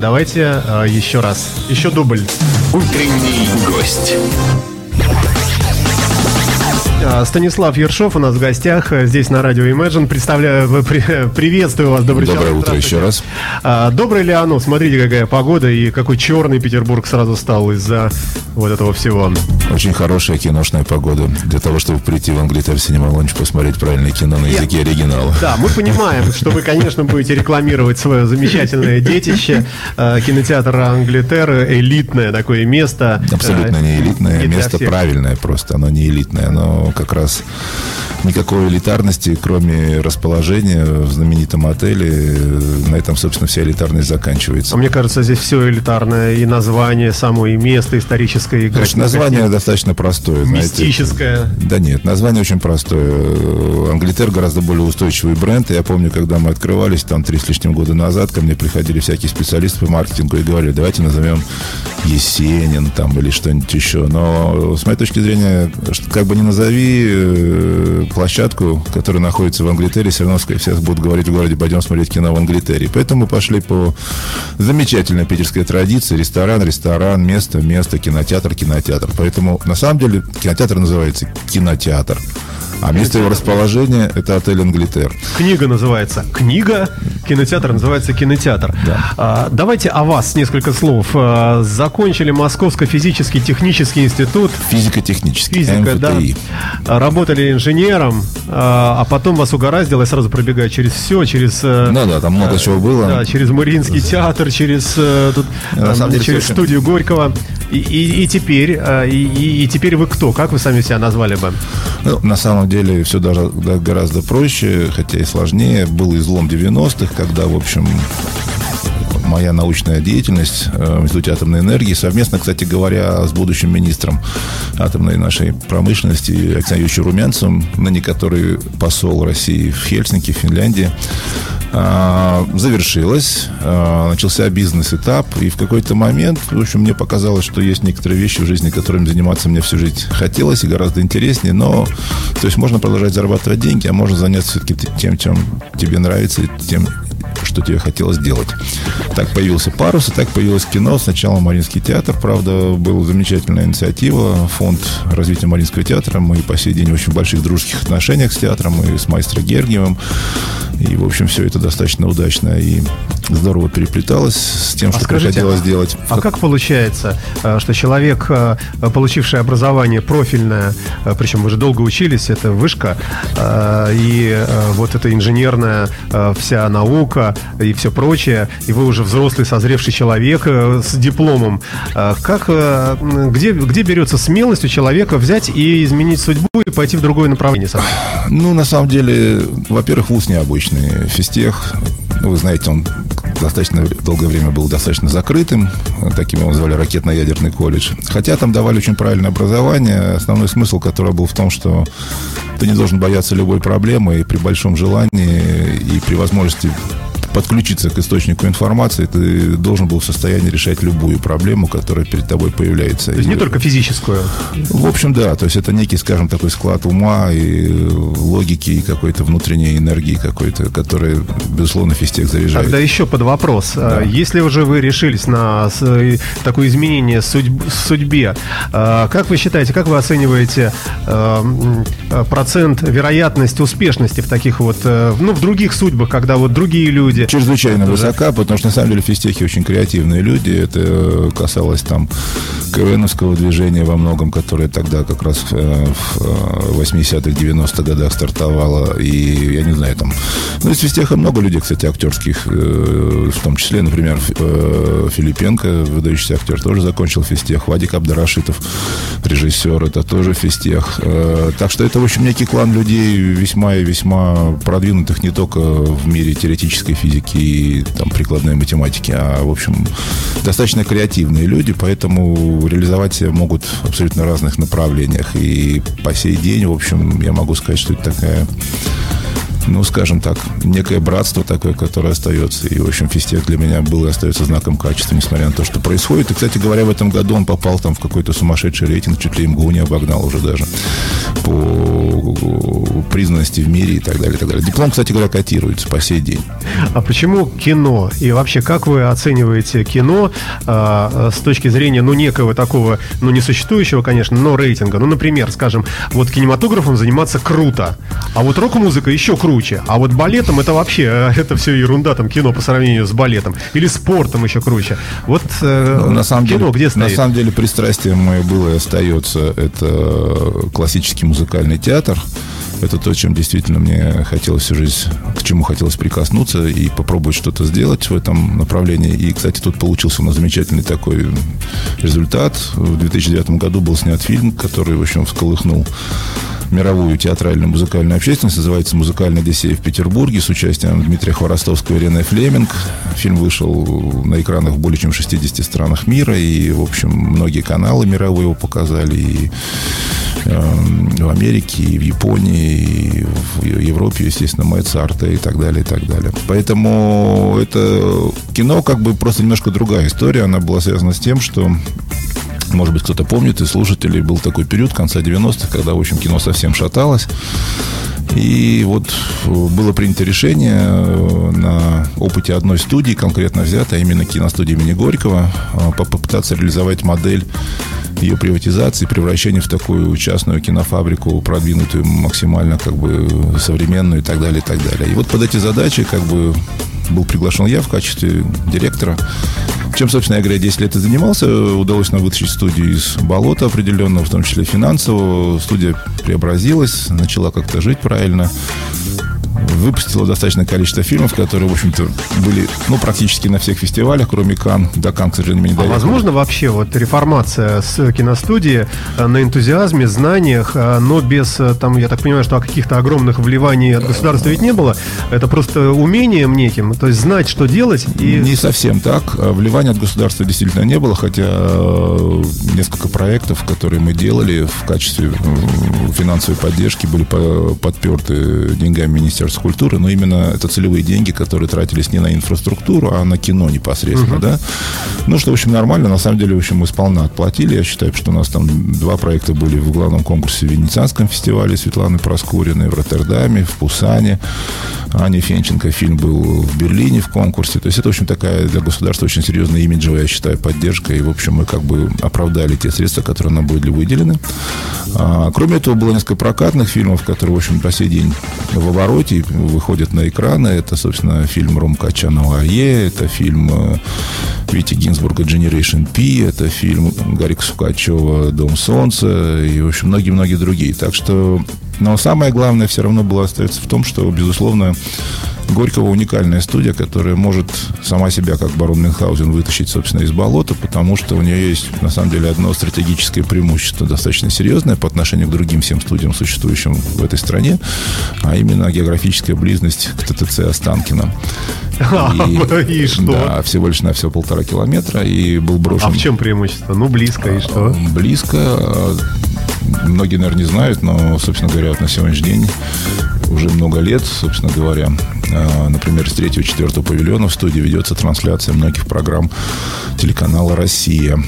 Давайте э, еще раз. Еще дубль. Утренний гость. А, Станислав Ершов у нас в гостях э, здесь на радио Imagine. Представляю, при- приветствую вас. Добрый Доброе утро еще раз. А, Доброе ли оно? Смотрите, какая погода и какой черный Петербург сразу стал из-за вот этого всего. Очень хорошая киношная погода для того, чтобы прийти в Англитер Cinema Lounge посмотреть правильное кино на языке оригинала. Да, мы понимаем, что вы, конечно, будете рекламировать свое замечательное детище. Э, Кинотеатр Англитер, элитное такое место. Абсолютно Э, не элитное, место правильное просто, оно не элитное, оно как раз никакой элитарности, кроме расположения в знаменитом отеле, на этом, собственно, вся элитарность А заканчивается. мне кажется, здесь все элитарное, и название, само и место историческое, и Значит, название достаточно простое, знаете. мистическое. Да нет, название очень простое. Англитер гораздо более устойчивый бренд. Я помню, когда мы открывались там три с лишним года назад, ко мне приходили всякие специалисты по маркетингу и говорили, давайте назовем Есенин там или что-нибудь еще. Но с моей точки зрения, как бы ни назови э, площадку, которая находится в Англитере, все равно все будут говорить в городе, пойдем смотреть кино в Англитере. Поэтому мы пошли по замечательной питерской традиции. Ресторан, ресторан, место, место, кинотеатр, кинотеатр. Поэтому на самом деле кинотеатр называется кинотеатр. А место его расположения это отель Англитер. Книга называется «Книга», кинотеатр называется «Кинотеатр». Да. А, давайте о вас несколько слов. А, закончили Московский физический технический институт. Физико-технический. Физика, да. МФТИ. А, Работали инженером, а, а потом вас угораздило, я сразу пробегаю через все, через... э, Ну да, там много чего было. Да, через Мариинский театр, через, э, тут, На там, через студию Горького. И, и- и теперь, э, и, и- теперь вы кто? Как вы сами себя назвали бы? Ну, на самом деле все даже да, гораздо проще, хотя и сложнее. Был излом 90-х, когда, в общем, моя научная деятельность э, в Институте атомной энергии, совместно, кстати говоря, с будущим министром атомной нашей промышленности Александром Юрьевичем Румянцевым, ныне который посол России в Хельсинки, Финляндии, а, завершилась, а, начался бизнес-этап, и в какой-то момент, в общем, мне показалось, что есть некоторые вещи в жизни, которыми заниматься мне всю жизнь хотелось и гораздо интереснее, но, то есть можно продолжать зарабатывать деньги, а можно заняться все-таки тем, чем тебе нравится, тем, что тебе хотелось делать. Так появился «Парус», и так появилось кино. Сначала Мариинский театр, правда, была замечательная инициатива, фонд развития Мариинского театра. Мы по сей день в очень больших дружеских отношениях с театром и с маэстро Гергиевым. И, в общем, все это достаточно удачно и здорово переплеталось с тем, что приходилось делать. а как получается, э, что человек, э, получивший образование профильное, э, причем вы же долго учились, это вышка, и вот эта инженерная вся наука и все прочее, и вы уже взрослый, созревший человек э, с дипломом, Э, как, э, где, где берется смелость у человека взять и изменить судьбу и пойти в другое направление? Ну, на самом деле, во-первых, вуз необычный. Физтех, ну, вы знаете, он достаточно долгое время был достаточно закрытым. Таким его назвали ракетно-ядерный колледж. Хотя там давали очень правильное образование. Основной смысл которого был в том, что ты не должен бояться любой проблемы, и при большом желании, и при возможности подключиться к источнику информации, ты должен был в состоянии решать любую проблему, которая перед тобой появляется. То есть И- не только физическую. в общем, да. То есть это некий, скажем, такой склад ума и логики, и какой-то внутренней энергии какой-то, которая, безусловно, физтех заряжает. Тогда еще под вопрос. А, Если уже вы решились на э, такое изменение судьб- судьбе, а, как вы считаете, как вы оцениваете а, процент, вероятность успешности в таких вот, э, ну, в других судьбах, когда вот другие люди... Чрезвычайно Это уже- высока, потому что на самом деле физтехи очень креативные люди. Это касалось там КВНовского движения во многом, которое тогда как раз э, в э, 80-х, 90-х годах стартовало. И я не знаю, там... Ну, из физтеха много людей, кстати, актерских, э, в том числе, например, э, Филипенко, выдающийся актер, тоже закончил физтех. Вадик Абдарашитов, режиссер, это тоже физтех. Э, Так что это, в общем, некий клан людей весьма и весьма продвинутых не только в мире теоретической физики и там, прикладной математики, а, в общем, достаточно креативные люди, поэтому реализовать себя могут в абсолютно разных направлениях. И по сей день, в общем, я могу сказать, что это такая ну, скажем так, некое братство такое, которое остается. И, в общем, физтех для меня был и остается знаком качества, несмотря на то, что происходит. И, кстати говоря, в этом году он попал там в какой-то сумасшедший рейтинг, чуть ли МГУ не обогнал уже даже по признанности в мире и так далее, и так далее. Диплом, кстати говоря, котируется по сей день. А почему кино? И вообще, как вы оцениваете кино а, с точки зрения, ну, некого такого, ну, несуществующего, конечно, но рейтинга? Ну, например, скажем, вот кинематографом заниматься круто, а вот рок-музыка еще круче, а вот балетом это вообще, это все ерунда, там, кино по сравнению с балетом, или спортом еще круче. Вот э, Ну, на самом кино деле, где стоит? На самом деле пристрастие мое было и остается это классический музыкальный театр. Это то, чем действительно мне хотелось всю жизнь, к чему хотелось прикоснуться и попробовать что-то сделать в этом направлении. И, кстати, тут получился у нас замечательный такой результат. В 2009 году был снят фильм, который, в общем, всколыхнул мировую театральную музыкальную общественность. Называется «Музыкальная Одиссея в Петербурге» с участием Дмитрия Хворостовского и Рене Флеминг. Фильм вышел на экранах в более чем 60 странах мира. И, в общем, многие каналы мировые его показали. И в Америке, и в Японии, и в Европе, естественно, Моцарта и так далее, и так далее. Поэтому это кино как бы просто немножко другая история. Она была связана с тем, что может быть, кто-то помнит, и слушателей был такой период конца 90-х, когда, в общем, кино совсем шаталось. И вот было принято решение э, на опыте одной студии, конкретно взятой, а именно киностудии имени Горького, э, попытаться реализовать модель ее приватизации, превращения в такую частную кинофабрику, продвинутую максимально как бы современную и так далее, и так далее. И вот под эти задачи как бы был приглашен я в качестве директора. Чем, собственно я говоря, 10 лет и занимался. Удалось нам вытащить студию из болота определенного, в том числе финансового. Студия преобразилась, начала как-то жить правильно выпустила достаточное количество фильмов, которые, в общем-то, были, ну, практически на всех фестивалях, кроме Кан. До Кан, к сожалению, не А доехали. возможно вообще вот реформация с киностудии э, на энтузиазме, знаниях, э, но без, э, там, я так понимаю, что каких-то огромных вливаний от государства ведь не было. Это просто умением неким, то есть знать, что делать и... Не совсем так. А Вливания от государства действительно не было, хотя э, несколько проектов, которые мы делали в качестве э, финансовой поддержки, были по- подперты деньгами Министерства культуры, но именно это целевые деньги, которые тратились не на инфраструктуру, а на кино непосредственно, да. Ну, что, в общем, нормально. На самом деле, в общем, мы сполна отплатили. Я считаю, что у нас там два проекта были в главном конкурсе в Венецианском фестивале Светланы Проскуриной, в Роттердаме, в Пусане. Аня Фенченко фильм был в Берлине в конкурсе. То есть это, в общем, такая для государства очень серьезная имиджевая, я считаю, поддержка. И, в общем, мы как бы оправдали те средства, которые нам были выделены. А, кроме этого, было несколько прокатных фильмов, которые, в общем, по сей день в обороте выходят на экраны. Это, собственно, фильм Ром Качанова «Арье», это фильм э, Вити Гинзбурга «Generation P», это фильм Гарика Сукачева «Дом солнца» и, в общем, многие-многие другие. Так что но самое главное все равно было остается в том, что, безусловно, Горького уникальная студия, которая может сама себя, как барон Мюнхгаузен, вытащить, собственно, из болота, потому что у нее есть, на самом деле, одно стратегическое преимущество достаточно серьезное по отношению к другим всем студиям, существующим в этой стране, а именно географическая близость к ТТЦ Останкино. И что? Да, всего лишь на все полтора километра, и был брошен... А в чем преимущество? Ну, близко, и что? Близко. Многие, наверное, не знают, но, собственно говоря, вот на сегодняшний день уже много лет, собственно говоря, э, например, с 3-4 павильона в студии ведется трансляция многих программ телеканала «Россия».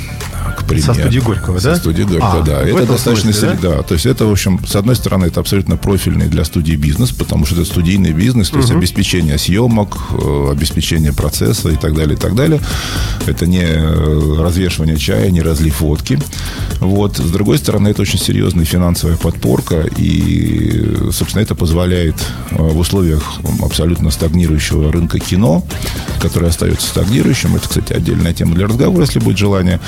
К примеру. Со студии Горького, Со да? студии Горького, А, да. Это достаточно смысле, сери- да? То есть это, в общем, с одной стороны, это абсолютно профильный для студии бизнес, потому что это студийный бизнес, то есть обеспечение съемок, э, обеспечение процесса и так далее, и так далее. Это не э, развешивание чая, не разлив водки. Вот. С другой стороны, это очень серьезная финансовая подпорка, и, собственно, это позволяет э, в условиях абсолютно стагнирующего рынка кино, который остается стагнирующим, это, кстати, отдельная тема для разговора, если будет желание,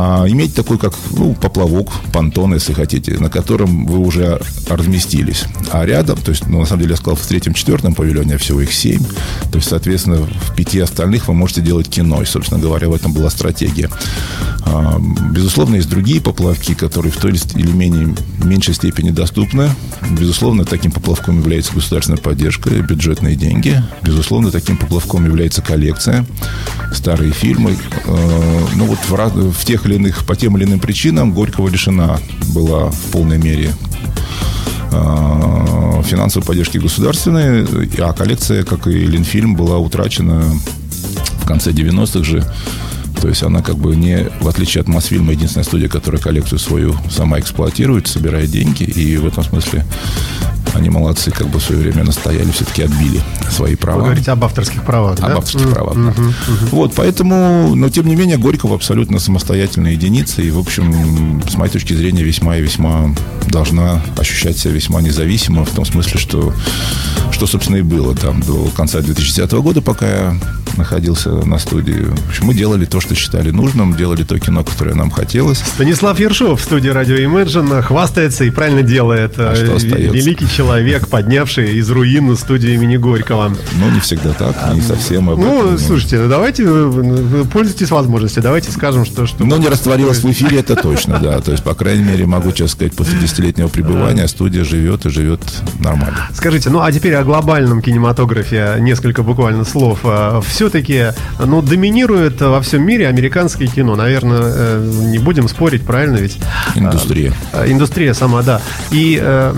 а, иметь такой, как ну, поплавок, понтон, если хотите, на котором вы уже разместились. А рядом, то есть, ну, на самом деле, я сказал, в третьем-четвертом павильоне, а всего их семь, то есть, соответственно, в пяти остальных вы можете делать кино, и, собственно говоря, в этом была стратегия. А, Безусловно, есть другие поплавки, которые в той или менее меньшей степени доступны. Безусловно, таким поплавком является государственная поддержка, бюджетные деньги. Безусловно, таким поплавком является коллекция, старые фильмы. Э, Ну вот в, в тех или иных, по тем или иным причинам Горького лишена была в полной мере э, финансовой поддержки государственной, а коллекция, как и Ленфильм, была утрачена в конце 90-х же. То есть она как бы не, в отличие от Мосфильма, единственная студия, которая коллекцию свою сама эксплуатирует, собирает деньги. И в этом смысле Они молодцы, как бы в свое время настояли, все-таки отбили свои права. Вы говорите об авторских правах, об да? авторских правах, да. Вот, поэтому, но тем не менее, Горького абсолютно самостоятельная единица, и, в общем, с моей точки зрения, весьма и весьма должна ощущать себя весьма независимо, в том смысле, что, что собственно, и было там до конца 2010 года, пока я находился на студии. В общем, мы делали то, что считали нужным, делали то кино, которое нам хотелось. Станислав Ершов в студии радио Imagine хвастается и правильно делает. А что Э, остается? Великий человек, поднявший из руин студию имени Горького. Ну, не всегда так, не совсем об Ну, этом, слушайте, ну, давайте, вы- вы пользуйтесь возможностью, давайте скажем, что... что Но не растворилась в эфире, это точно, да. То есть, по крайней мере, могу честно сказать, после десятилетнего пребывания студия живет и живет нормально. Скажите, ну а теперь о глобальном кинематографе несколько буквально слов. Все-таки, ну, доминирует во всем мире американское кино. Наверное, э, не будем спорить, правильно ведь? Индустрия. Э, Индустрия сама, да. И э,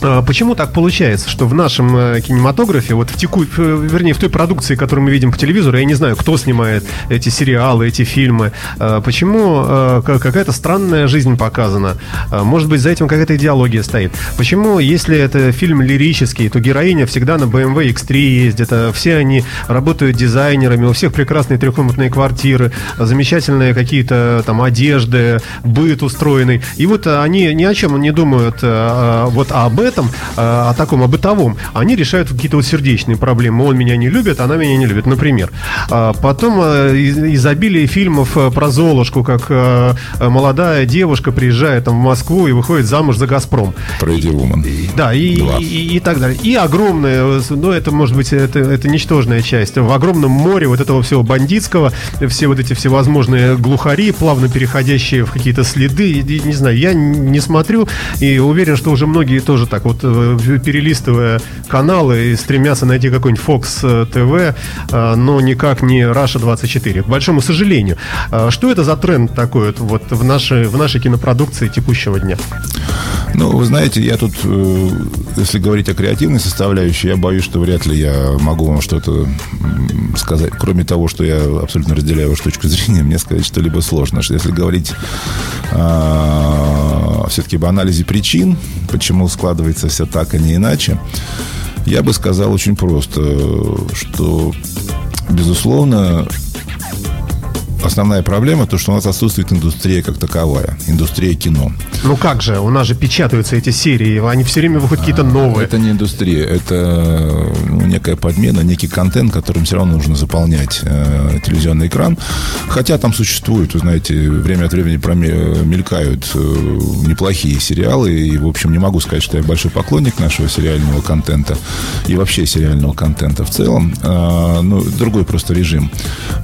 Почему так получается, что в нашем э, кинематографе, вот в теку, вернее, в той продукции, которую мы видим по телевизору, я не знаю, кто снимает эти сериалы, эти фильмы, э, почему э, ка- какая-то странная жизнь показана? Э, Может быть, за этим какая-то идеология стоит? Почему, если это фильм лирический, то героиня всегда на BMW X3 ездит, а все они работают дизайнерами, у всех прекрасные трехкомнатные квартиры, замечательные какие-то там одежды, быт устроенный. И вот они ни о чем не думают вот об этом, э, о таком, о бытовом. Они решают какие-то вот сердечные проблемы. Он меня не любит, она меня не любит, например. А Потом э, из- изобилие фильмов э, про Золушку, как молодая девушка приезжает там в Москву и выходит замуж за «Газпром». Pretty Woman. Да, и, и, и- и так далее. И огромное, ну, это, может быть, это, это ничтожная часть. В огромном море вот этого всего бандитского, все вот эти всевозможные глухари, плавно переходящие в какие-то следы, и не знаю, я не смотрю и уверен, что уже многие тоже так вот, э, перелистывая каналы и стремятся найти какой-нибудь Fox TV, э, но никак не Russia 24, к большому сожалению. Э, Что это за тренд такой вот, в, нашей, в нашей кинопродукции текущего дня? Ну, вы знаете, я тут, э, если говорить о креативной составляющей, я боюсь, что вряд ли я могу вам что-то сказать. Кроме того, что я абсолютно разделяю вашу точку зрения, мне сказать что-либо сложно. Что Если говорить все-таки об анализе причин, почему складывается все так, а не иначе, я бы сказал очень просто, что, безусловно, основная проблема то, что у нас отсутствует индустрия как таковая, индустрия кино. Ну как же, у нас же печатаются эти серии, они все время выходят какие-то новые. Это не индустрия, это ну, некая подмена, некий контент, которым все равно нужно заполнять э, телевизионный экран. Хотя там существуют, вы знаете, время от времени проме- мелькают э, неплохие сериалы. И, в общем, не могу сказать, что я большой поклонник нашего сериального контента и вообще сериального контента в целом. А, ну, другой просто режим.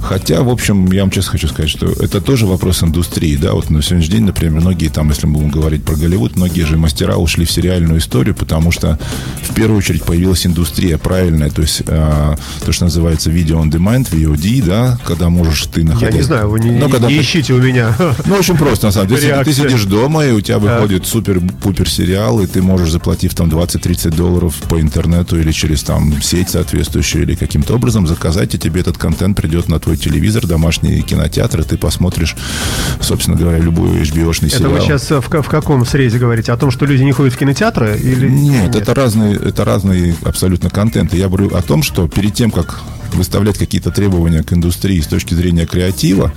Хотя, в общем, я вам честно хочу сказать, что это тоже вопрос индустрии. Да? Вот на сегодняшний день, например, многие там, если мы будем говорить про Голливуд, многие же мастера ушли в сериальную историю, потому что в первую очередь появилась индустрия правильная, то есть э, то, что называется video on demand, VOD, да, когда можешь ты Я находить... не знаю, вы не, Ну, когда не ты- ищите у меня. ну, очень просто, на самом деле. Ты, сидишь дома, и у тебя выходит супер-пупер сериал, и ты можешь, заплатив там 20-30 долларов по интернету или через там сеть соответствующую, или каким-то образом заказать, и тебе этот контент придет на твой телевизор, домашний кинотеатр, и ты посмотришь, собственно говоря, любой HBO-шный Это сериал. вы сейчас в, ка- в каком срезе говорите? О том, что люди не ходят в кинотеатры? Или... Нет, это разные, это разные абсолютно контенты. Я говорю о том, что перед тем, как выставлять какие-то требования к индустрии с точки зрения креатива,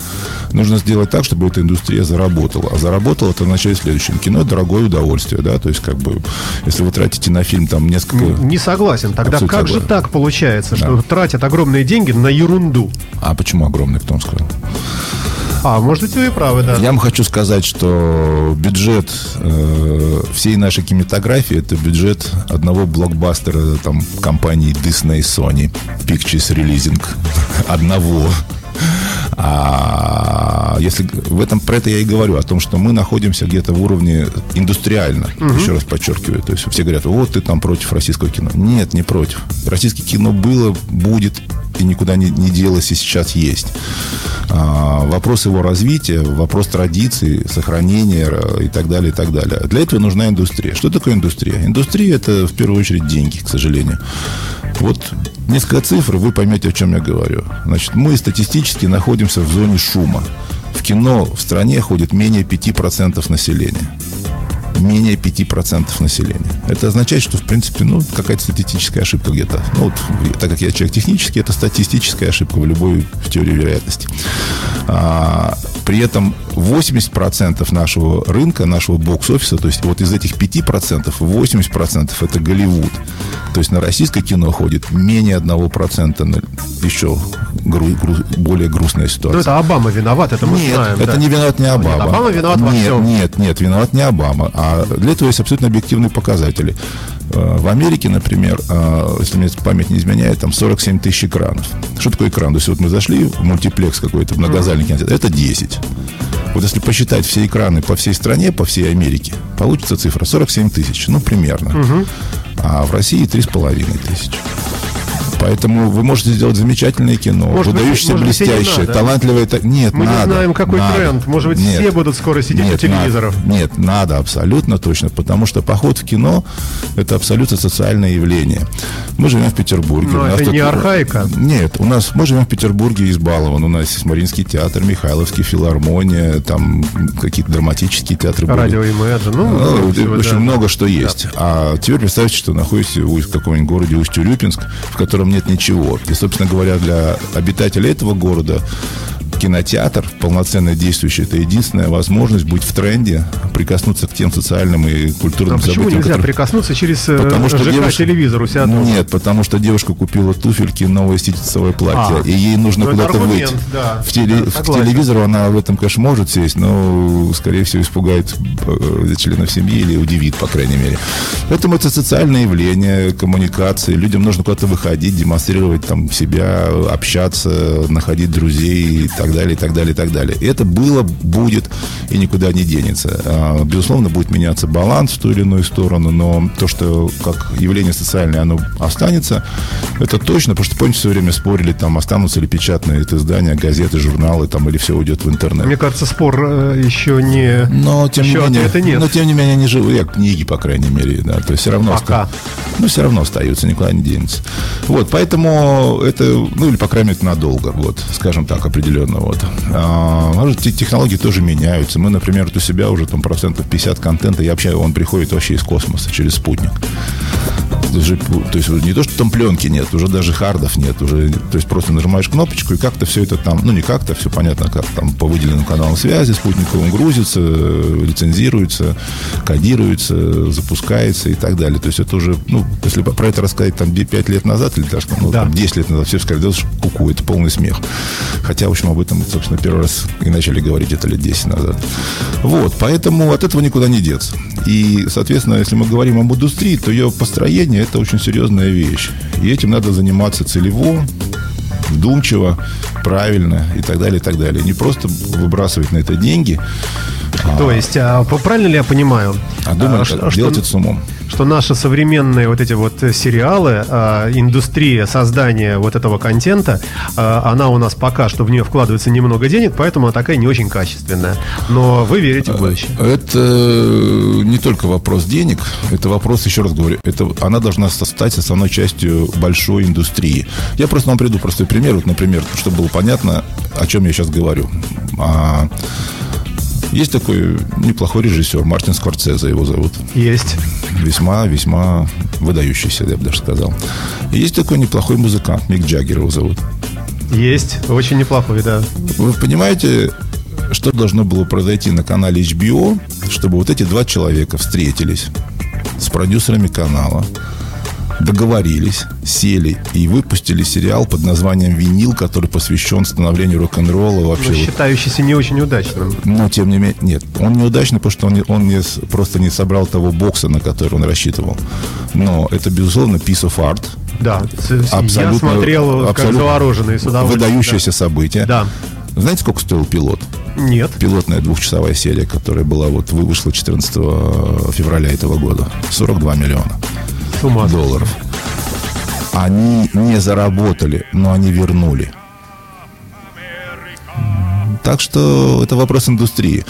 нужно сделать так, чтобы эта индустрия заработала. А заработала это означает следующее. Кино – дорогое удовольствие, да, то есть как бы, если вы тратите на фильм там несколько... Не согласен. Тогда Абсолютно как же согласен. так получается, что тратят огромные деньги на ерунду? А почему огромный, кто вам сказал? А, может быть, вы и правы, да. Я вам хочу сказать, что бюджет э, всей нашей кинематографии это бюджет одного блокбастера там компании Disney Sony Pictures Releasing. Одного. А если в этом про это я и говорю, о том, что мы находимся где-то в уровне индустриально, еще раз подчеркиваю. То есть все говорят, вот ты там против российского кино. Нет, не против. Российское кино было, будет и никуда не, не делось, и сейчас есть. А, вопрос его развития, вопрос традиций, сохранения и так далее, и так далее. Для этого нужна индустрия. Что такое индустрия? Индустрия – это в первую очередь деньги, к сожалению. Вот несколько цифр, вы поймете, о чем я говорю. Значит, мы статистически находимся в зоне шума. В кино в стране ходит менее 5% населения. менее 5% населения. Это означает, что, в принципе, ну, какая-то статистическая ошибка где-то. Ну, вот, так как я человек технический, это статистическая ошибка в любой в теории вероятности. А, при этом 80% нашего рынка, нашего бокс-офиса, то есть вот из этих 5%, 80% это Голливуд. То есть на российское кино ходит менее 1%. На еще гру, гру, более грустная ситуация. Ну, это Обама виноват, это мы нет, знаем. это да. не виноват не Обама. Нет, Обама виноват во нет, всем. Нет, нет, виноват не Обама. А для этого есть абсолютно объективные показатели. Э, В Америке, например, э, если мне память не изменяет, там 47 тысяч экранов. Что такое экран? То есть вот мы зашли в мультиплекс какой-то, в многозальный кинотеатр, это 10. Вот если посчитать все экраны по всей стране, по всей Америке, получится цифра 47 тысяч, ну, примерно. А в России 3,5 тысячи. Поэтому вы можете сделать замечательное кино, Может выдающееся, быть, и не блестящее, надо. талантливое. та- Нет, Мы не надо, знаем, какой надо. тренд. Может быть, Нет. все будут скоро сидеть у Нет, телевизоров. надо. Нет, надо, абсолютно точно, потому что поход в кино – это абсолютно социальное явление. Мы живем в Петербурге. Но у нас это тут- не архаика. Нет, у нас, мы живем в Петербурге избалован. У нас есть Мариинский театр, Михайловский, филармония, там какие-то драматические театры были. Радио Imagine. Ну, Ну, общем, да. много что есть. А теперь представьте, что находитесь в каком-нибудь городе Усть-Урюпинск, в котором нет ничего. И, собственно говоря, для обитателей этого города кинотеатр, полноценно действующий, это единственная возможность быть в тренде, прикоснуться к тем социальным и культурным А почему событиям, нельзя которые- прикоснуться через э, Потому что ЖК девушка- телевизор у себя дома? Нет, потому что девушка купила туфельки, новое ситцевое платье, А. и ей нужно Ну, куда-то выйти. да. В, теле- Да, в согласен. телевизору она в этом, конечно, может сесть, но, скорее всего, испугает э, членов семьи или удивит, по крайней мере. Поэтому это социальное явление, коммуникации. Людям нужно куда-то выходить, демонстрировать там себя, общаться, находить друзей и так далее, и так далее, и так далее. И это было, будет и никуда не денется. А, Безусловно, будет меняться баланс в ту или иную сторону, но то, что как явление социальное, оно останется, это точно, потому что, помните, все время спорили, там, останутся ли печатные это издания, газеты, журналы, там, или все уйдет в интернет. Мне кажется, спор э, еще не... Но тем Еще не менее, нет. но тем не менее они живут, я книги, по крайней мере, да, то есть все равно, Пока. оста- ну все равно остаются, никуда не денется. Вот, поэтому это, ну или по крайней мере надолго, вот, скажем так, определенно, вот. А, может, те- технологии тоже меняются. Мы, например, у себя уже там процентов 50 контента, я общаюсь, он приходит вообще из космоса через спутник. Даже, то есть уже не то, что там пленки нет, уже даже хардов нет, уже, то есть просто нажимаешь кнопочку и как-то все это там, ну не как-то, все понятно, как там по выделенным каналам связи спутниковым грузится, лицензируется, кодируется, запускается и так далее. То есть это уже, ну, если про это рассказать там 5 лет назад или даже ну, Да. там, 10 лет назад, все сказали, да, куку, это полный смех. Хотя, в общем, об этом, собственно, первый раз и начали говорить это лет 10 назад. Вот, поэтому от этого никуда не деться. И, соответственно, если мы говорим об индустрии, то ее построение – это очень серьезная вещь. И этим надо заниматься целево, вдумчиво, правильно и так далее, и так далее. Не просто выбрасывать на это деньги, То есть, а, правильно ли я понимаю? а думать, а, что- делать это с умом. что наши современные вот эти вот э, сериалы, а, индустрия создания вот этого контента, а, она у нас пока что в нее вкладывается немного денег, поэтому она такая не очень качественная. Но вы верите в будущее. Это не только вопрос денег, это вопрос, еще раз говорю, это, она должна стать основной частью большой индустрии. Я просто вам приду простой пример. Вот, например, чтобы было понятно, о чем я сейчас говорю. А, есть такой неплохой режиссер, Мартин Скорцезе его зовут. Есть. Весьма, весьма выдающийся, я бы даже сказал. И есть такой неплохой музыкант, Мик Джаггер его зовут. Есть. Очень неплохой, да. Вы понимаете, что должно было произойти на канале HBO, чтобы вот эти два человека встретились с продюсерами канала, договорились, сели и выпустили сериал под названием «Винил», который посвящен становлению рок-н-ролла вообще. Но считающийся не очень удачным. Но, тем не менее, нет. Он неудачный, потому что он, не- он не просто не собрал того бокса, на который он рассчитывал. Но это, безусловно, piece of art. Да. С- Я Абсолютно- смотрел как абсолютно завороженный с удовольствием. Выдающееся событие. Да. Знаете, сколько стоил пилот? да. Нет. Пилотная двухчасовая серия, которая была вот вы- вышла 14 февраля этого года. 42 миллиона Ума долларов. Они не заработали, но они вернули. Так что это вопрос индустрии.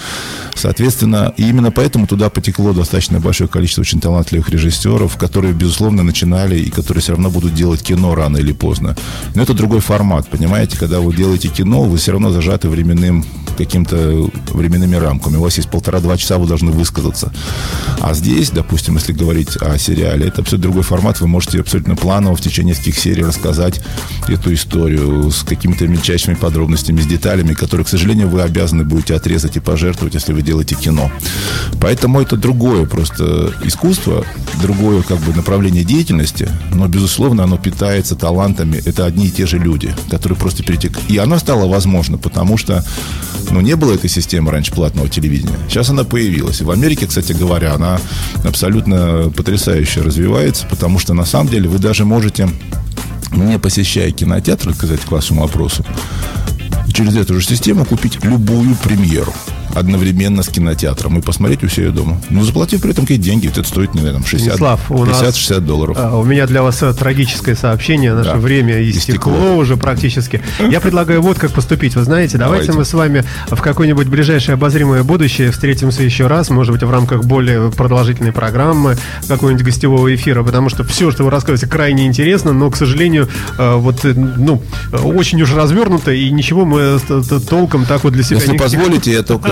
Соответственно, и именно поэтому туда потекло достаточно большое количество очень талантливых режиссеров, которые, безусловно, начинали и которые все равно будут делать кино рано или поздно. Но это другой формат, понимаете? Когда вы делаете кино, вы все равно зажаты временным каким-то временными рамками. У вас есть полтора-два часа, вы должны высказаться. А здесь, допустим, если говорить о сериале, это абсолютно другой формат. Вы можете абсолютно планово в течение нескольких серий рассказать эту историю с какими-то мельчайшими подробностями, с деталями, которые, к сожалению, вы обязаны будете отрезать и пожертвовать, если вы делаете кино. Поэтому это другое просто искусство, другое как бы направление деятельности, но, безусловно, оно питается талантами. Это одни и те же люди, которые просто перетек. И оно стало возможно, потому что ну, не было этой системы раньше платного телевидения. Сейчас она появилась. И в Америке, кстати говоря, она абсолютно потрясающе развивается, потому что на самом деле вы даже можете, не посещая кинотеатр, сказать к вашему вопросу, через эту же систему купить любую премьеру одновременно с кинотеатром и посмотреть у себя дома. Ну, заплатив при этом какие деньги, это стоит, не знаю, там 60, 50-60 долларов. А, у меня для вас э, трагическое сообщение. Наше да. время истекло, истекло уже практически. Я предлагаю вот как поступить. Вы знаете, давайте, давайте мы с вами в какое-нибудь ближайшее обозримое будущее встретимся еще раз, может быть, в рамках более продолжительной программы, какого-нибудь гостевого эфира, потому что все, что вы рассказываете, крайне интересно, но, к сожалению, э, вот, э, ну, очень уж развернуто, и ничего мы толком так вот для себя Если не позволите, я только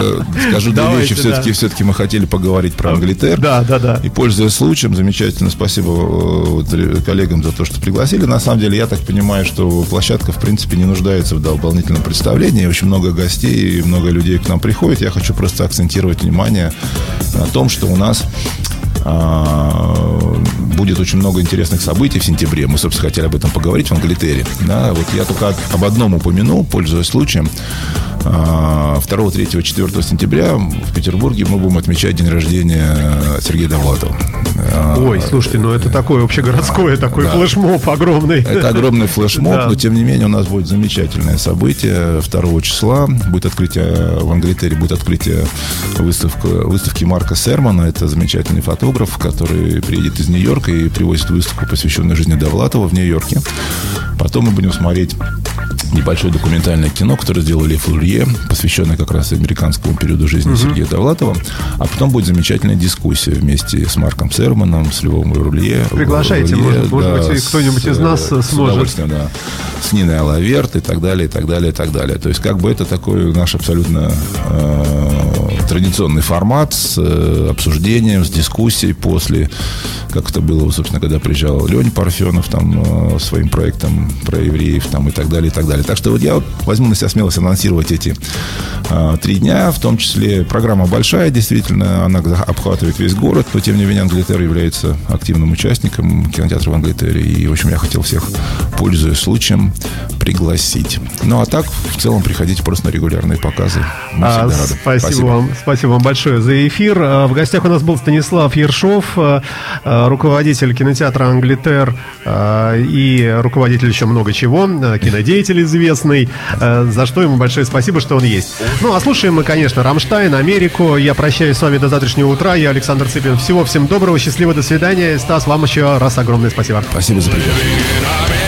скажу две вещи. Все-таки, все-таки мы хотели поговорить про Англитер. Да, да, да. И пользуясь случаем, замечательно, спасибо вот, коллегам за то, что пригласили. На самом деле, я так понимаю, что площадка, в принципе, не нуждается в дополнительном представлении. Очень много гостей, много людей к нам приходит. Я хочу просто акцентировать внимание на том, что у нас будет очень много интересных событий в сентябре. Мы, собственно, хотели об этом поговорить в Англитере. Да, вот я только об одном упомянул, пользуясь случаем. 2, 3, 4 сентября в Петербурге мы будем отмечать день рождения Сергея Довлатова. Ой, слушайте, ну это такое общегородское, такой да. флешмоб огромный. Это огромный флешмоб, да. но тем не менее у нас будет замечательное событие 2 числа. Будет открытие в Англитере, будет открытие выставка, выставки Марка Сермана. Это замечательный фотограф, который приедет из Нью-Йорка и привозит выставку, посвященную жизни Довлатова в Нью-Йорке. Потом мы будем смотреть небольшое документальное кино, которое сделали Флурье, посвященное как раз американскому периоду жизни угу. Сергея Довлатова. А потом будет замечательная дискуссия вместе с Марком Серманом, с Львом Рулье. Приглашайте, Рулье, может, да, может быть, кто-нибудь из нас с, сможет. да. С Ниной Алаверт и так далее, и так далее, и так далее. То есть, как бы это такой наш абсолютно э, традиционный формат с э, обсуждением, с дискуссией после, как это было, собственно, когда приезжал Леня Парфенов там э, своим проектом про евреев там и так далее, и так далее. Так что вот я вот возьму на себя смелость анонсировать эти э, три дня, в том числе программа большая, действительно, она обхватывает весь город, но тем не менее Англитер является активным участником кинотеатра в Англитере, и, в общем, я хотел всех, пользуясь случаем, пригласить. Ну, а так, в целом, приходите просто на регулярные показы. Мы а, рады. Спасибо, спасибо вам. Спасибо вам большое за эфир. А, в гостях у нас был Станислав Ершов, а, а, руководитель кинотеатра «Англитер» и руководитель еще много чего, кинодеятель известный, за что ему большое спасибо, что он есть. Ну, а слушаем мы, конечно, «Рамштайн», «Америку». Я прощаюсь с вами до завтрашнего утра. Я Александр Цыпин. Всего всем доброго, счастливо, до свидания. Стас, вам еще раз огромное спасибо. Спасибо за приезд.